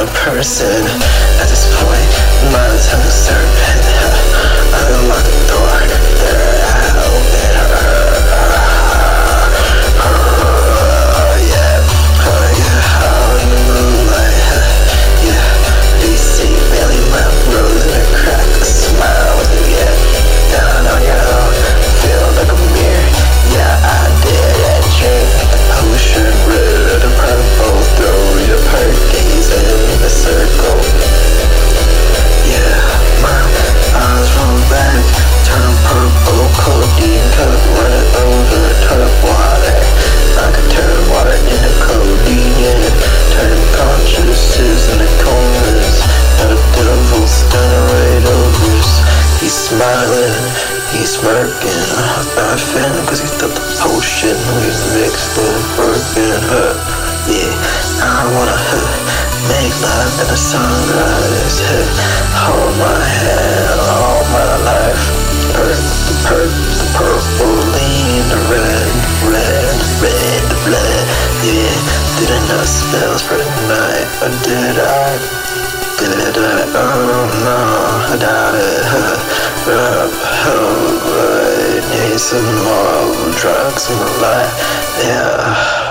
person At this point, my He's smiling, he's smirking. I'm feeling cause he took the potion. We mixed the broken, huh? Yeah, I wanna, huh? Make love in the sunrise. Uh, hold my hand all my life. Earth, the purple, the purple, lean, the red, red, red, the blood. Yeah, did enough spells for the night, or did I? Did I? Oh no, I doubt it. Need some more drugs in my life. Yeah.